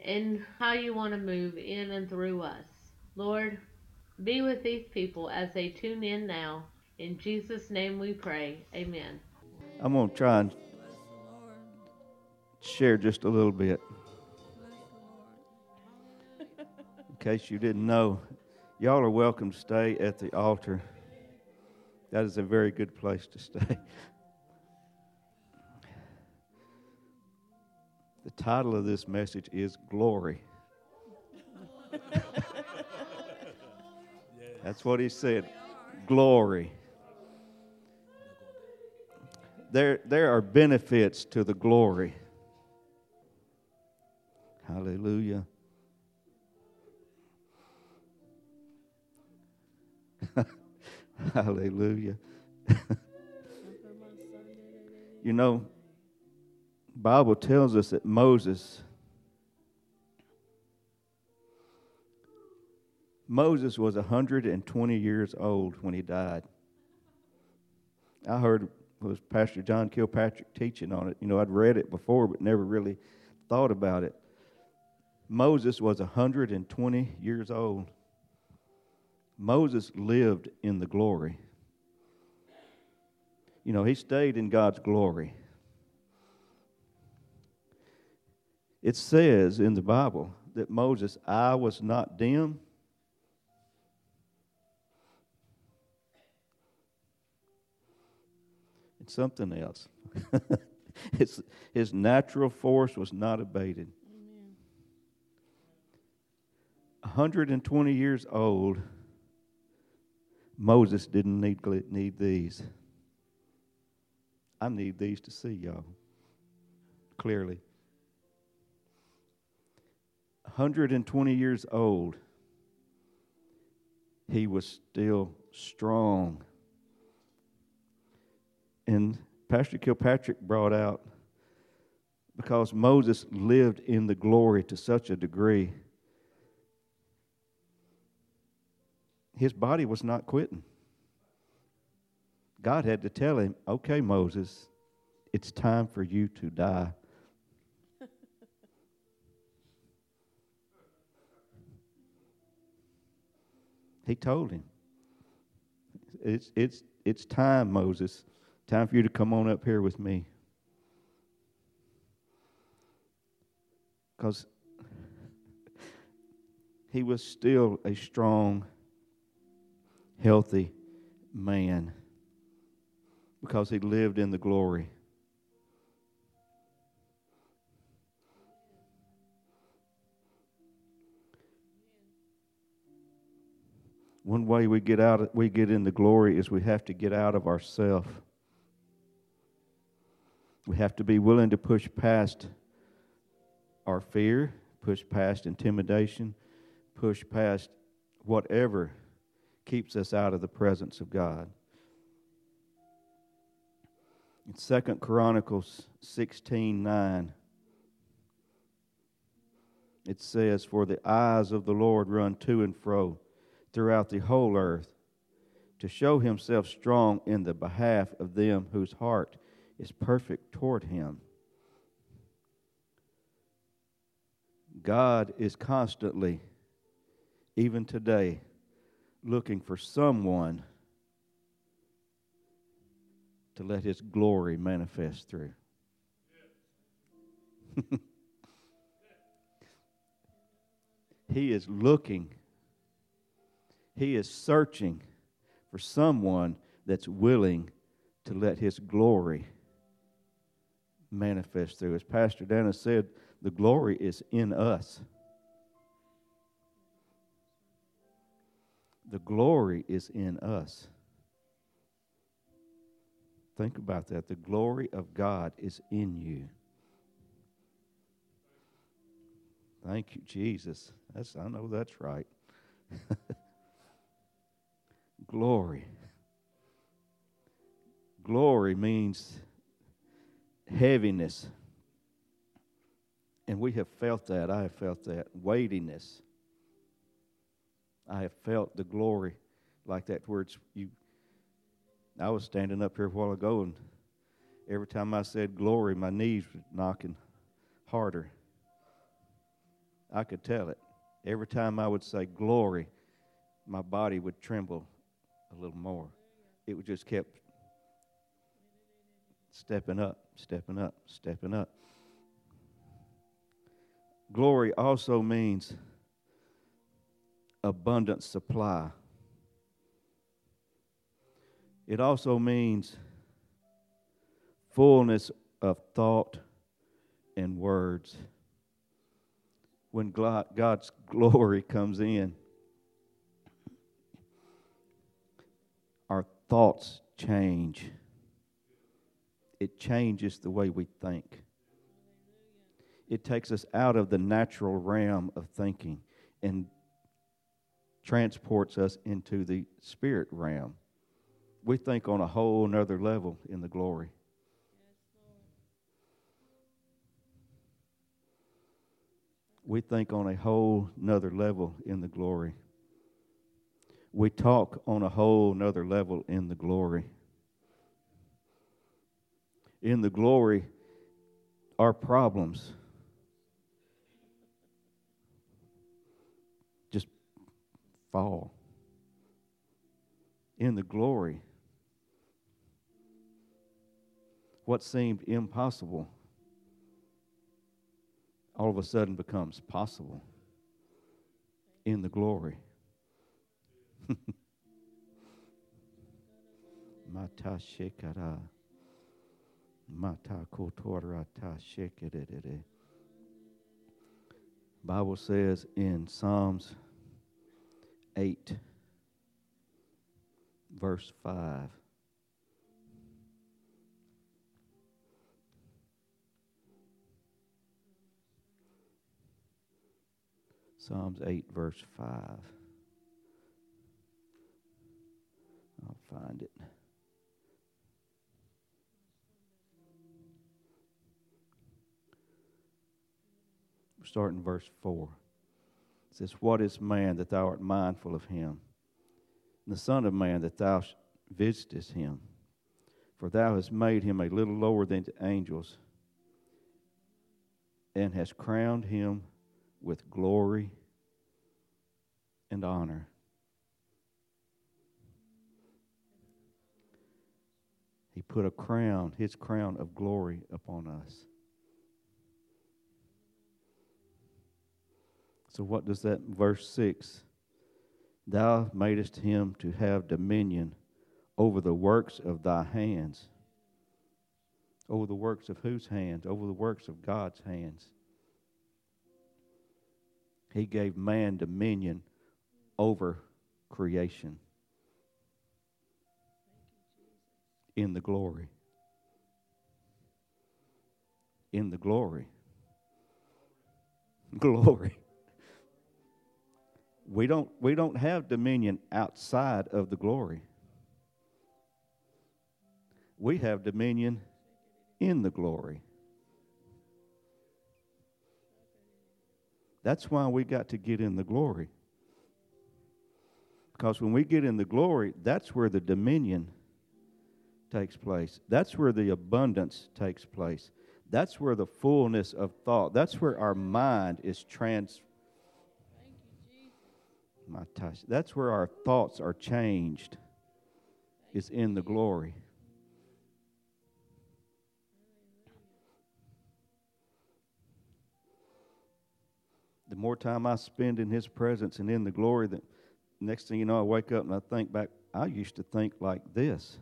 and how you want to move in and through us. Lord, be with these people as they tune in now. In Jesus' name we pray. Amen. I'm going to try and share just a little bit. In case you didn't know, y'all are welcome to stay at the altar. That is a very good place to stay. The title of this message is Glory. That's what he said. Glory. There, there are benefits to the glory. Hallelujah. Hallelujah. you know, Bible tells us that Moses Moses was 120 years old when he died. I heard was Pastor John Kilpatrick teaching on it. You know, I'd read it before but never really thought about it. Moses was 120 years old. Moses lived in the glory. You know, he stayed in God's glory. It says in the Bible that Moses' eye was not dim. It's something else. his, his natural force was not abated. Amen. 120 years old, Moses didn't need, need these. I need these to see y'all clearly. 120 years old, he was still strong. And Pastor Kilpatrick brought out because Moses lived in the glory to such a degree, his body was not quitting. God had to tell him, okay, Moses, it's time for you to die. He told him, it's, it's, it's time, Moses. Time for you to come on up here with me. Because he was still a strong, healthy man because he lived in the glory. One way we get out, we get in the glory is we have to get out of ourself. We have to be willing to push past our fear, push past intimidation, push past whatever keeps us out of the presence of God. In Second Chronicles 16 9, it says, For the eyes of the Lord run to and fro throughout the whole earth to show himself strong in the behalf of them whose heart is perfect toward him. God is constantly, even today, looking for someone to let his glory manifest through. he is looking he is searching for someone that's willing to let His glory manifest through. As Pastor Dennis said, the glory is in us. The glory is in us. Think about that. The glory of God is in you. Thank you, Jesus. That's I know that's right. Glory. Glory means heaviness. And we have felt that. I have felt that. Weightiness. I have felt the glory like that where it's you I was standing up here a while ago and every time I said glory, my knees were knocking harder. I could tell it. Every time I would say glory, my body would tremble a little more. It would just kept stepping up, stepping up, stepping up. Glory also means abundant supply. It also means fullness of thought and words. When God's glory comes in, thoughts change. It changes the way we think. It takes us out of the natural realm of thinking and transports us into the spirit realm. We think on a whole nother level in the glory. we think on a whole nother level in the glory. We talk on a whole nother level in the glory. In the glory, our problems just fall. In the glory, what seemed impossible all of a sudden becomes possible in the glory. Mata shekara. Mata kotorata shekerere. Bible says in Psalms 8 verse 5 Psalms 8, verse 5. Find it. Starting verse 4. It says, What is man that thou art mindful of him? And the Son of Man that thou visitest him? For thou hast made him a little lower than the angels, and hast crowned him with glory and honor. Put a crown, his crown of glory upon us. So, what does that verse 6? Thou madest him to have dominion over the works of thy hands. Over the works of whose hands? Over the works of God's hands. He gave man dominion over creation in the glory. In the glory. Glory. We don't, we don't have dominion outside of the glory. We have dominion in the glory. That's why we got to get in the glory. Because when we get in the glory, that's where the dominion takes place. That's where the abundance takes place. That's where the fullness of thought, that's where our mind is trans. My touch. That's where our thoughts are changed. Is in the glory. the more time I spend in His presence and in the glory, the next thing you know, I wake up and I think back, I used to think like this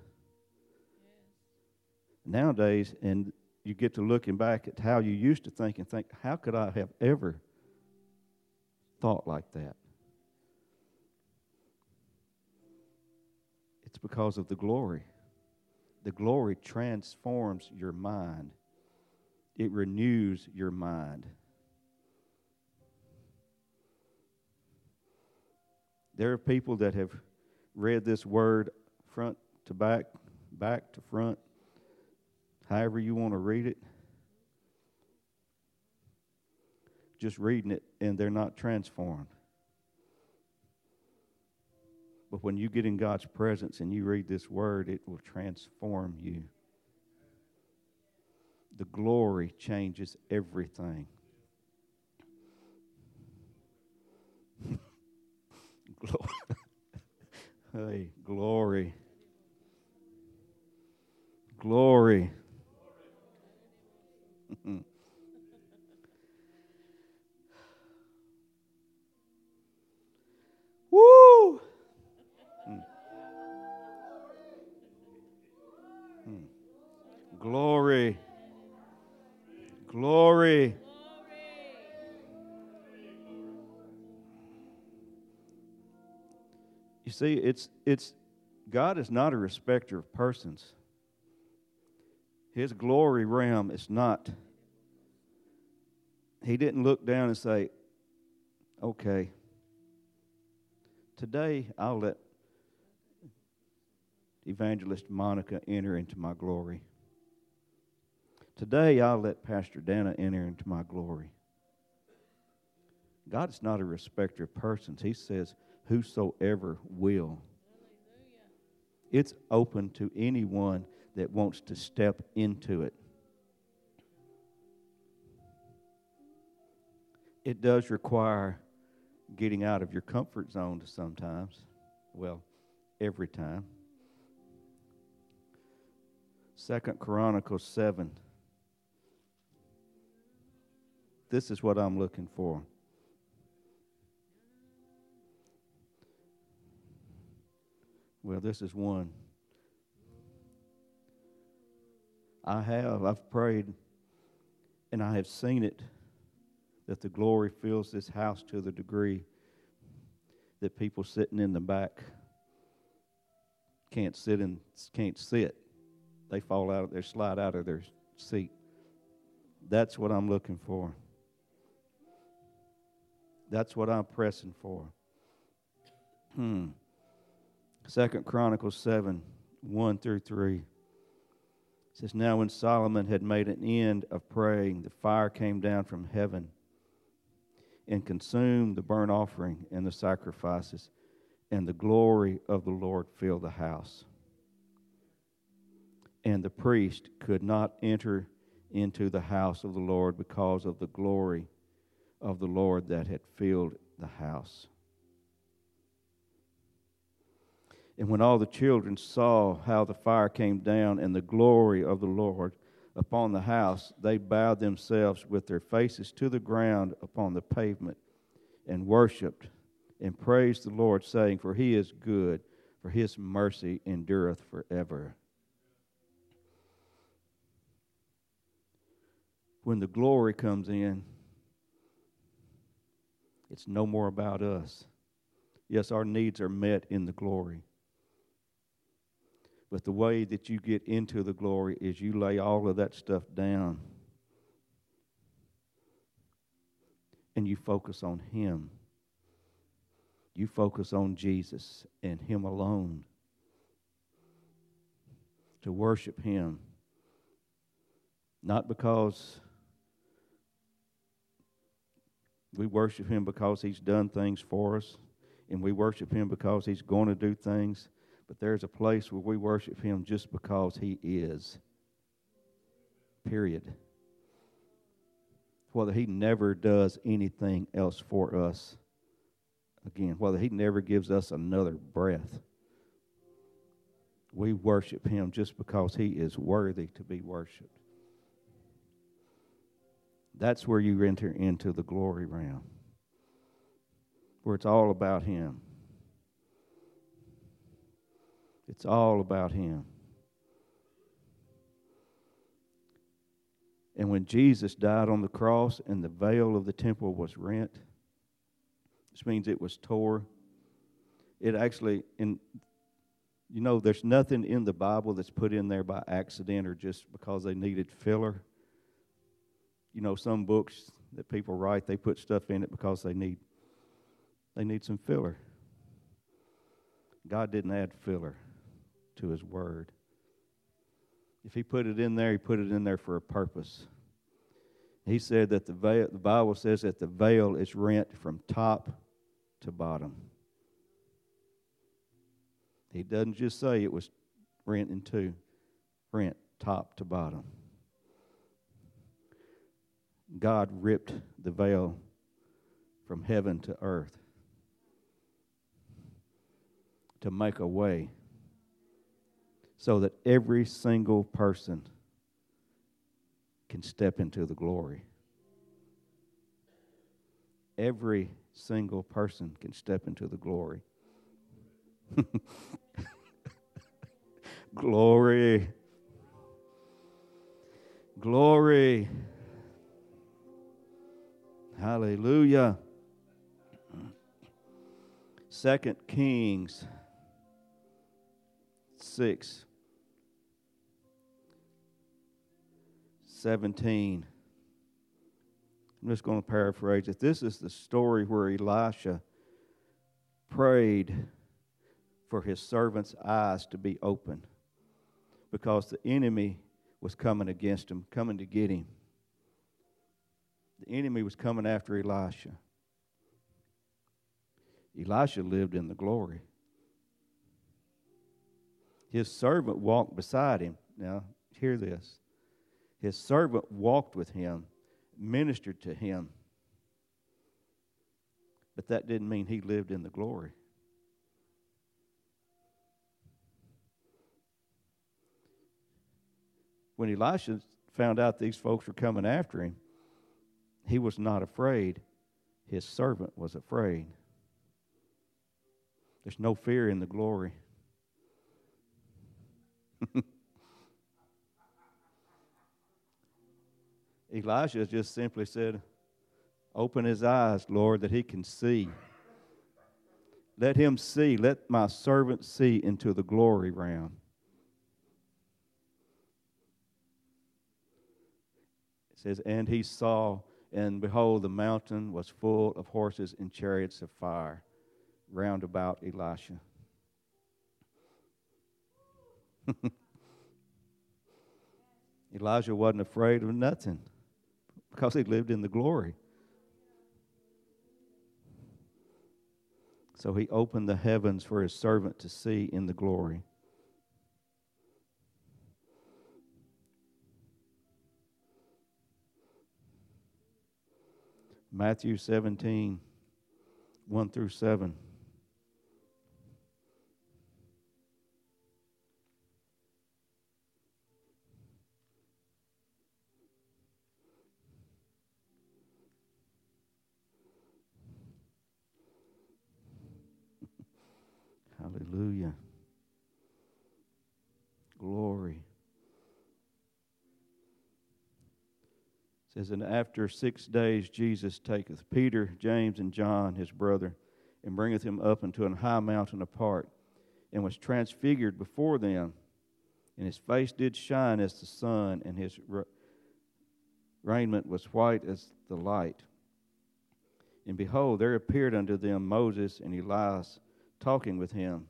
nowadays, and you get to looking back at how you used to think and think, how could I have ever thought like that? It's because of the glory. The glory transforms your mind, it renews your mind. There are people that have read this word front to back, back to front, however you want to read it. Just reading it, and they're not transformed. But when you get in God's presence and you read this word, it will transform you. The glory changes everything. glory. hey, glory. Glory. Woo! Hmm. Hmm. Glory. Glory. You see, it's it's God is not a respecter of persons. His glory realm is not. He didn't look down and say, okay, today I'll let Evangelist Monica enter into my glory. Today I'll let Pastor Dana enter into my glory. God is not a respecter of persons. He says, whosoever will. It's open to anyone that wants to step into it. It does require getting out of your comfort zone sometimes. Well, every time. Second Chronicles 7. This is what I'm looking for. Well, this is one. I have, I've prayed, and I have seen it that the glory fills this house to the degree that people sitting in the back can't sit and can't sit. They fall out, of their slide out of their seat. That's what I'm looking for. That's what I'm pressing for. Hmm. Second Chronicles 7 1 through 3. It says, Now when Solomon had made an end of praying, the fire came down from heaven and consumed the burnt offering and the sacrifices, and the glory of the Lord filled the house. And the priest could not enter into the house of the Lord because of the glory of the Lord that had filled the house. And when all the children saw how the fire came down and the glory of the Lord upon the house, they bowed themselves with their faces to the ground upon the pavement and worshiped and praised the Lord, saying, For he is good, for his mercy endureth forever. When the glory comes in, it's no more about us. Yes, our needs are met in the glory. But the way that you get into the glory is you lay all of that stuff down and you focus on Him. You focus on Jesus and Him alone. To worship Him. Not because we worship Him because He's done things for us, and we worship Him because He's going to do things but there's a place where we worship Him just because He is. Period. Whether He never does anything else for us again, whether He never gives us another breath. We worship Him just because He is worthy to be worshiped. That's where you enter into the glory realm, where it's all about Him. It's all about Him. And when Jesus died on the cross and the veil of the temple was rent, which means it was tore, it actually, in, you know, there's nothing in the Bible that's put in there by accident or just because they needed filler. You know, some books that people write, they put stuff in it because they need they need some filler. God didn't add filler to His Word. If He put it in there, He put it in there for a purpose. He said that the veil, the Bible says that the veil is rent from top to bottom. He doesn't just say it was rent in two, rent top to bottom. God ripped the veil from heaven to earth to make a way so that every single person can step into the glory. Every single person can step into the glory. glory. Glory. Hallelujah. Second Kings 6 17. I'm just going to paraphrase it. This is the story where Elisha prayed for his servant's eyes to be open because the enemy was coming against him, coming to get him. The enemy was coming after Elisha. Elisha lived in the glory. His servant walked beside him. Now, hear this. His servant walked with him, ministered to him. But that didn't mean he lived in the glory. When Elisha found out these folks were coming after him, he was not afraid. His servant was afraid. There's no fear in the glory. Elijah just simply said, Open his eyes, Lord, that he can see. Let him see. Let my servant see into the glory realm. It says, And he saw, and behold, the mountain was full of horses and chariots of fire round about Elisha. Elijah wasn't afraid of nothing because he lived in the glory. So he opened the heavens for his servant to see in the glory. Matthew 17, 1 through 7. Hallelujah. Glory. It says, And after six days Jesus taketh Peter, James, and John, his brother, and bringeth him up into an high mountain apart, and was transfigured before them. And his face did shine as the sun, and his raiment was white as the light. And behold, there appeared unto them Moses and Elias talking with him.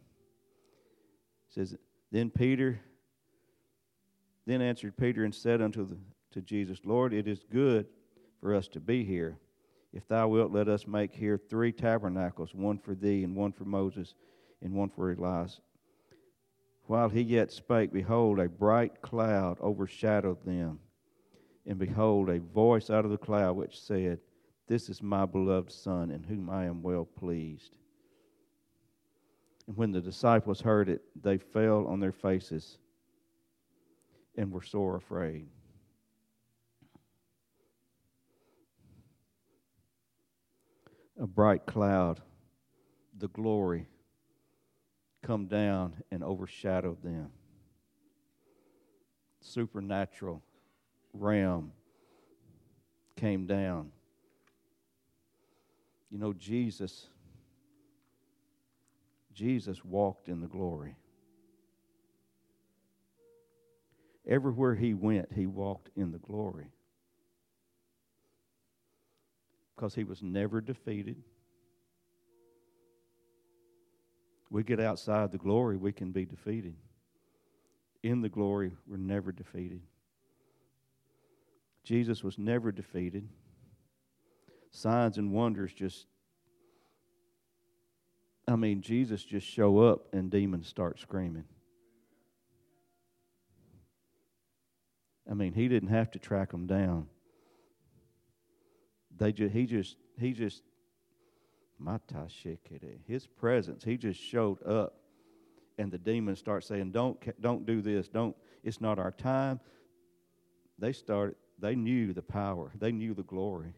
Says, Then Peter, then answered Peter and said unto the, to Jesus, Lord, it is good for us to be here. If thou wilt, let us make here three tabernacles, one for thee, and one for Moses, and one for Elias. While he yet spake, behold, a bright cloud overshadowed them. And behold, a voice out of the cloud which said, This is my beloved Son, in whom I am well pleased. And when the disciples heard it, they fell on their faces and were sore afraid. A bright cloud, the glory, come down and overshadowed them. Supernatural realm came down. You know, Jesus Jesus walked in the glory. Everywhere he went, he walked in the glory. Because he was never defeated, We get outside the glory, we can be defeated. In the glory, we're never defeated. Jesus was never defeated. Signs and wonders just, I mean, Jesus just show up and demons start screaming. I mean, he didn't have to track them down. They just, he just, he just, his presence, he just showed up, and the demons start saying, "Don't, don't do this. Don't. It's not our time." They started. They knew the power. They knew the glory.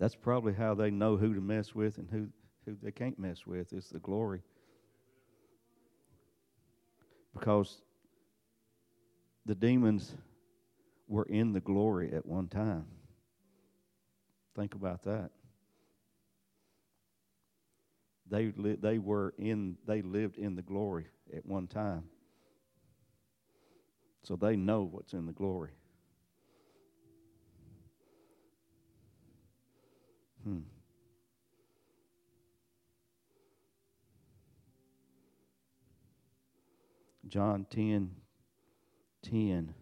That's probably how they know who to mess with and who, who they can't mess with is the glory. Because the demons were in the glory at one time. Think about that. They li- they were in they lived in the glory at one time. So they know what's in the glory. Hmm. John 10 10.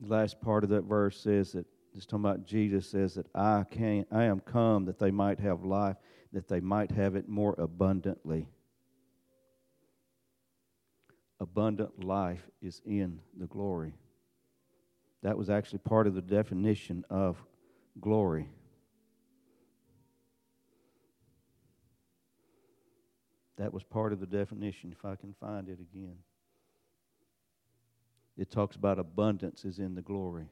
The last part of that verse says that it's talking about Jesus says that I can I am come that they might have life, that they might have it more abundantly. Abundant life is in the glory. That was actually part of the definition of glory. That was part of the definition, if I can find it again. It talks about abundance is in the glory.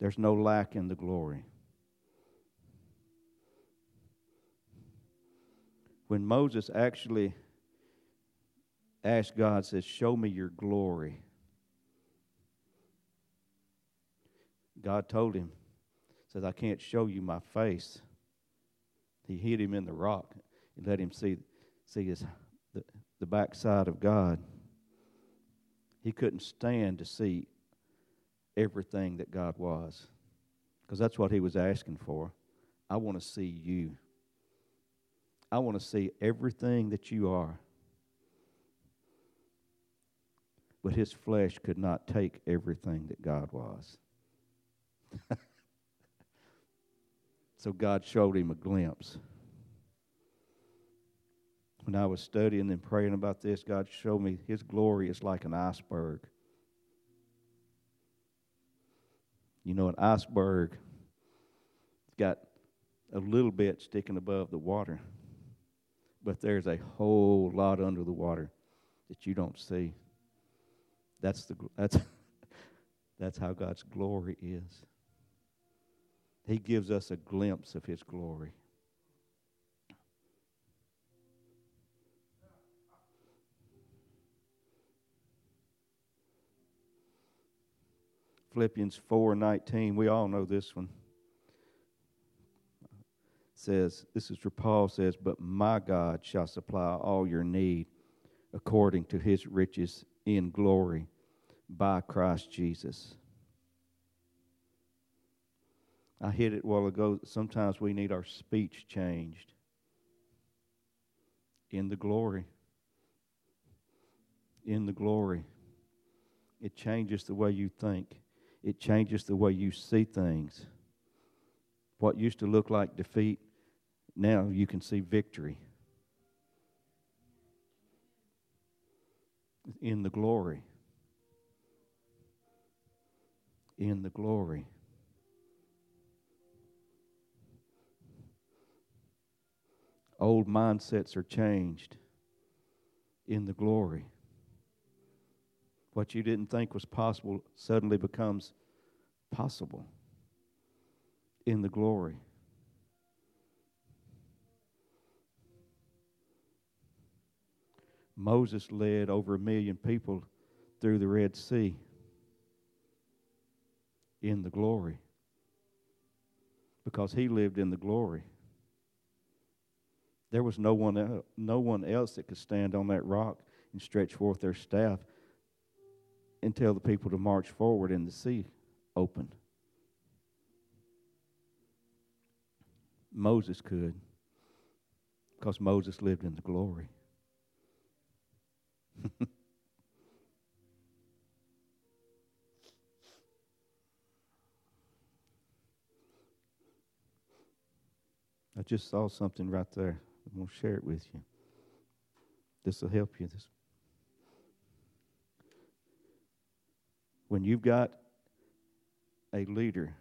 There's no lack in the glory. When Moses actually asked God, says, Show me your glory. God told him, says, I can't show you my face. He hid him in the rock and let him see, see his, the, the backside of God. He couldn't stand to see everything that God was because that's what he was asking for. I want to see you. I want to see everything that you are. But his flesh could not take everything that God was. so God showed him a glimpse. When I was studying and praying about this, God showed me his glory is like an iceberg. You know, an iceberg has got a little bit sticking above the water, but there's a whole lot under the water that you don't see. That's the that's that's how God's glory is. He gives us a glimpse of His glory. Philippians 4:19, we all know this one. Says, this is where Paul says, "But my God shall supply all your need according to his riches in glory by Christ Jesus." I hit it while ago. Sometimes we need our speech changed in the glory. In the glory. It changes the way you think, it changes the way you see things. What used to look like defeat, now you can see victory. In the glory. In the glory. Old mindsets are changed in the glory. What you didn't think was possible suddenly becomes possible in the glory. Moses led over a million people through the Red Sea in the glory because he lived in the glory. There was no one, else, no one else that could stand on that rock and stretch forth their staff and tell the people to march forward and the sea opened. Moses could because Moses lived in the glory. I just saw something right there. I'm going to share it with you. This will help you. This. When you've got a leader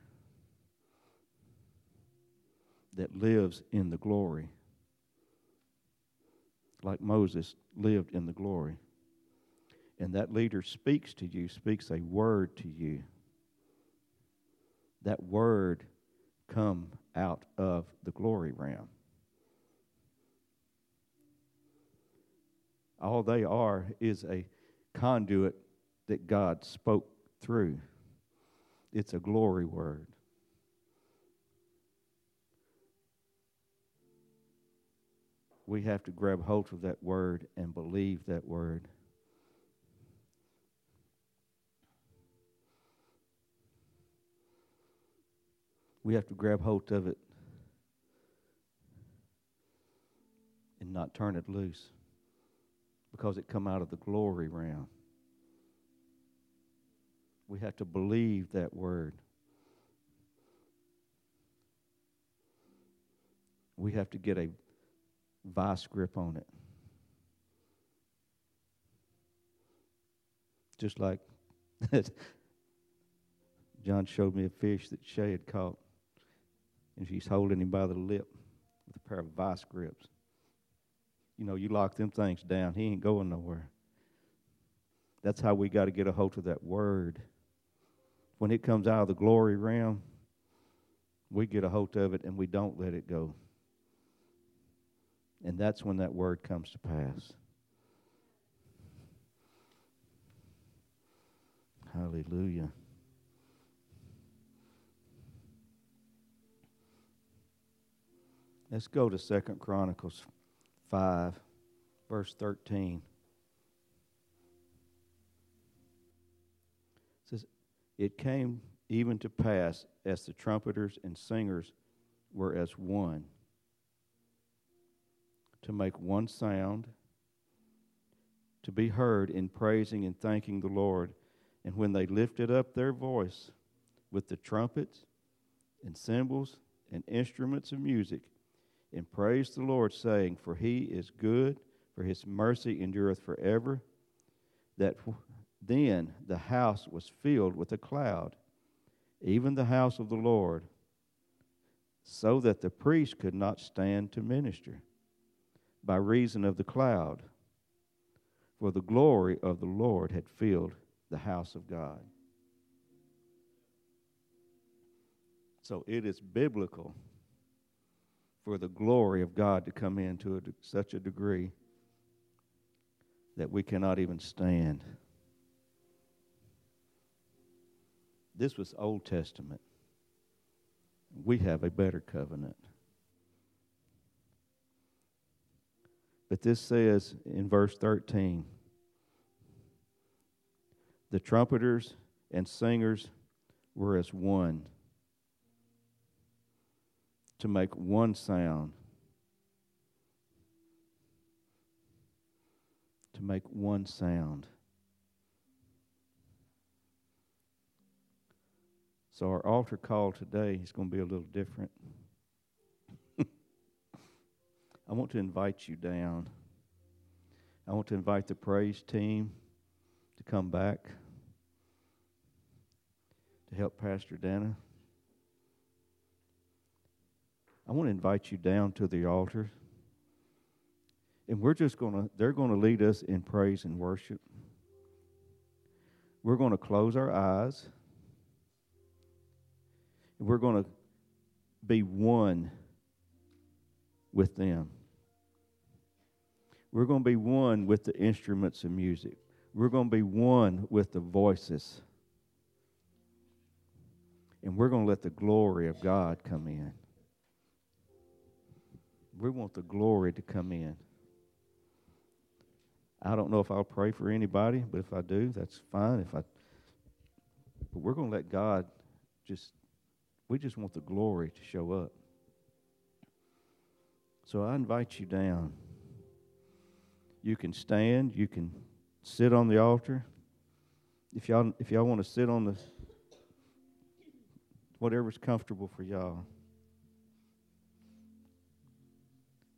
that lives in the glory, like Moses lived in the glory, and that leader speaks to you, speaks a word to you, that word come out of the glory realm. All they are is a conduit that God spoke through. It's a glory word. We have to grab hold of that word and believe that word. we have to grab hold of it and not turn it loose because it come out of the glory realm. We have to believe that word. We have to get a vice grip on it. Just like John showed me a fish that Shay had caught and she's holding him by the lip with a pair of vice grips. You know, you lock them things down, he ain't going nowhere. That's how we got to get a hold of that word. When it comes out of the glory realm, we get a hold of it and we don't let it go. And that's when that word comes to pass. Hallelujah. Let's go to Second Chronicles 5, verse 13. It says, It came even to pass as the trumpeters and singers were as one, to make one sound, to be heard in praising and thanking the Lord. And when they lifted up their voice with the trumpets and cymbals and instruments of music, and praised the Lord, saying, For he is good, for his mercy endureth forever. That then the house was filled with a cloud, even the house of the Lord, so that the priest could not stand to minister by reason of the cloud, for the glory of the Lord had filled the house of God. So it is biblical for the glory of God to come in to a, such a degree that we cannot even stand. This was Old Testament. We have a better covenant. But this says in verse 13 the trumpeters and singers were as one to make one sound. To make one sound. So, our altar call today is going to be a little different. I want to invite you down. I want to invite the praise team to come back to help Pastor Dana. I want to invite you down to the altar. And we're just going to, they're going to lead us in praise and worship. We're going to close our eyes. And we're going to be one with them. We're going to be one with the instruments of music. We're going to be one with the voices. And we're going to let the glory of God come in. We want the glory to come in. I don't know if I'll pray for anybody, but if I do, that's fine. If I, but we're going to let God just, we just want the glory to show up. So I invite you down. You can stand. You can sit on the altar. If y'all, if y'all want to sit on the, whatever's comfortable for y'all.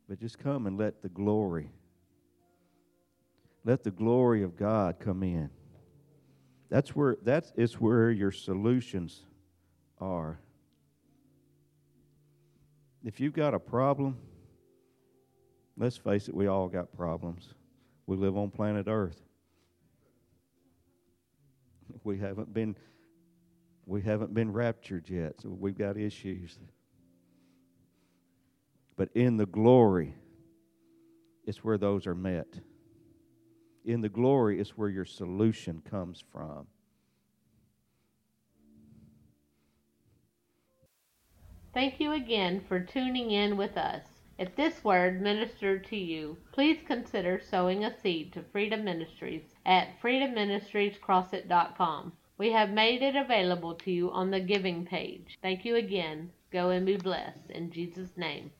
But just come and let the glory let the glory of God come in. That's where that is it's where your solutions are. If you've got a problem, let's face it, we all got problems. We live on planet Earth. We haven't been we haven't been raptured yet, so we've got issues. But in the glory, it's where those are met in the glory is where your solution comes from. Thank you again for tuning in with us. If this word ministered to you, please consider sowing a seed to Freedom Ministries at freedomministriescrossit.com. We have made it available to you on the giving page. Thank you again. Go and be blessed. In Jesus' name.